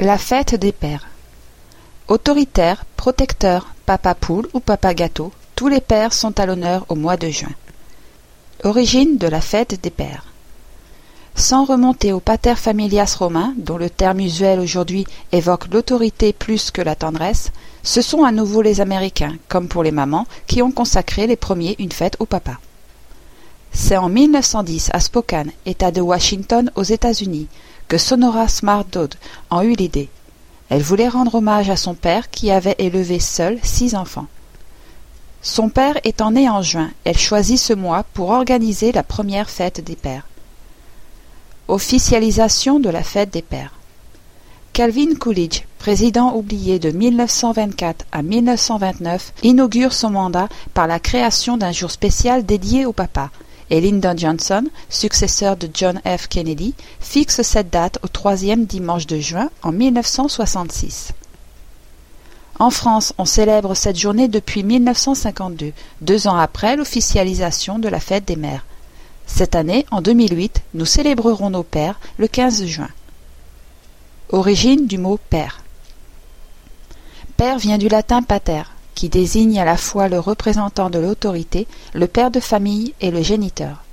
La fête des pères. Autoritaire, protecteur, papa poule ou papa gâteau, tous les pères sont à l'honneur au mois de juin. Origine de la fête des pères. Sans remonter au pater familias romain, dont le terme usuel aujourd'hui évoque l'autorité plus que la tendresse, ce sont à nouveau les Américains, comme pour les mamans, qui ont consacré les premiers une fête au papa. C'est en 1910 à Spokane, État de Washington aux États-Unis, que Sonora Smart Dodd en eut l'idée. Elle voulait rendre hommage à son père qui avait élevé seul six enfants. Son père étant né en juin, elle choisit ce mois pour organiser la première fête des pères. Officialisation de la fête des pères. Calvin Coolidge, président oublié de 1924 à 1929, inaugure son mandat par la création d'un jour spécial dédié au papa, et Lyndon Johnson, successeur de John F. Kennedy, fixe cette date au troisième dimanche de juin en 1966. En France, on célèbre cette journée depuis 1952, deux ans après l'officialisation de la fête des mères. Cette année, en 2008, nous célébrerons nos pères le 15 juin. Origine du mot père. Père vient du latin pater, qui désigne à la fois le représentant de l'autorité, le père de famille et le géniteur.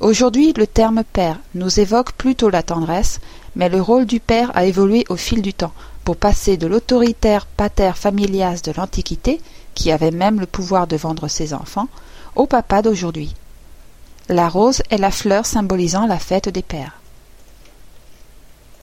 Aujourd'hui, le terme père nous évoque plutôt la tendresse, mais le rôle du père a évolué au fil du temps, pour passer de l'autoritaire pater familias de l'Antiquité, qui avait même le pouvoir de vendre ses enfants, au papa d'aujourd'hui. La rose est la fleur symbolisant la fête des pères.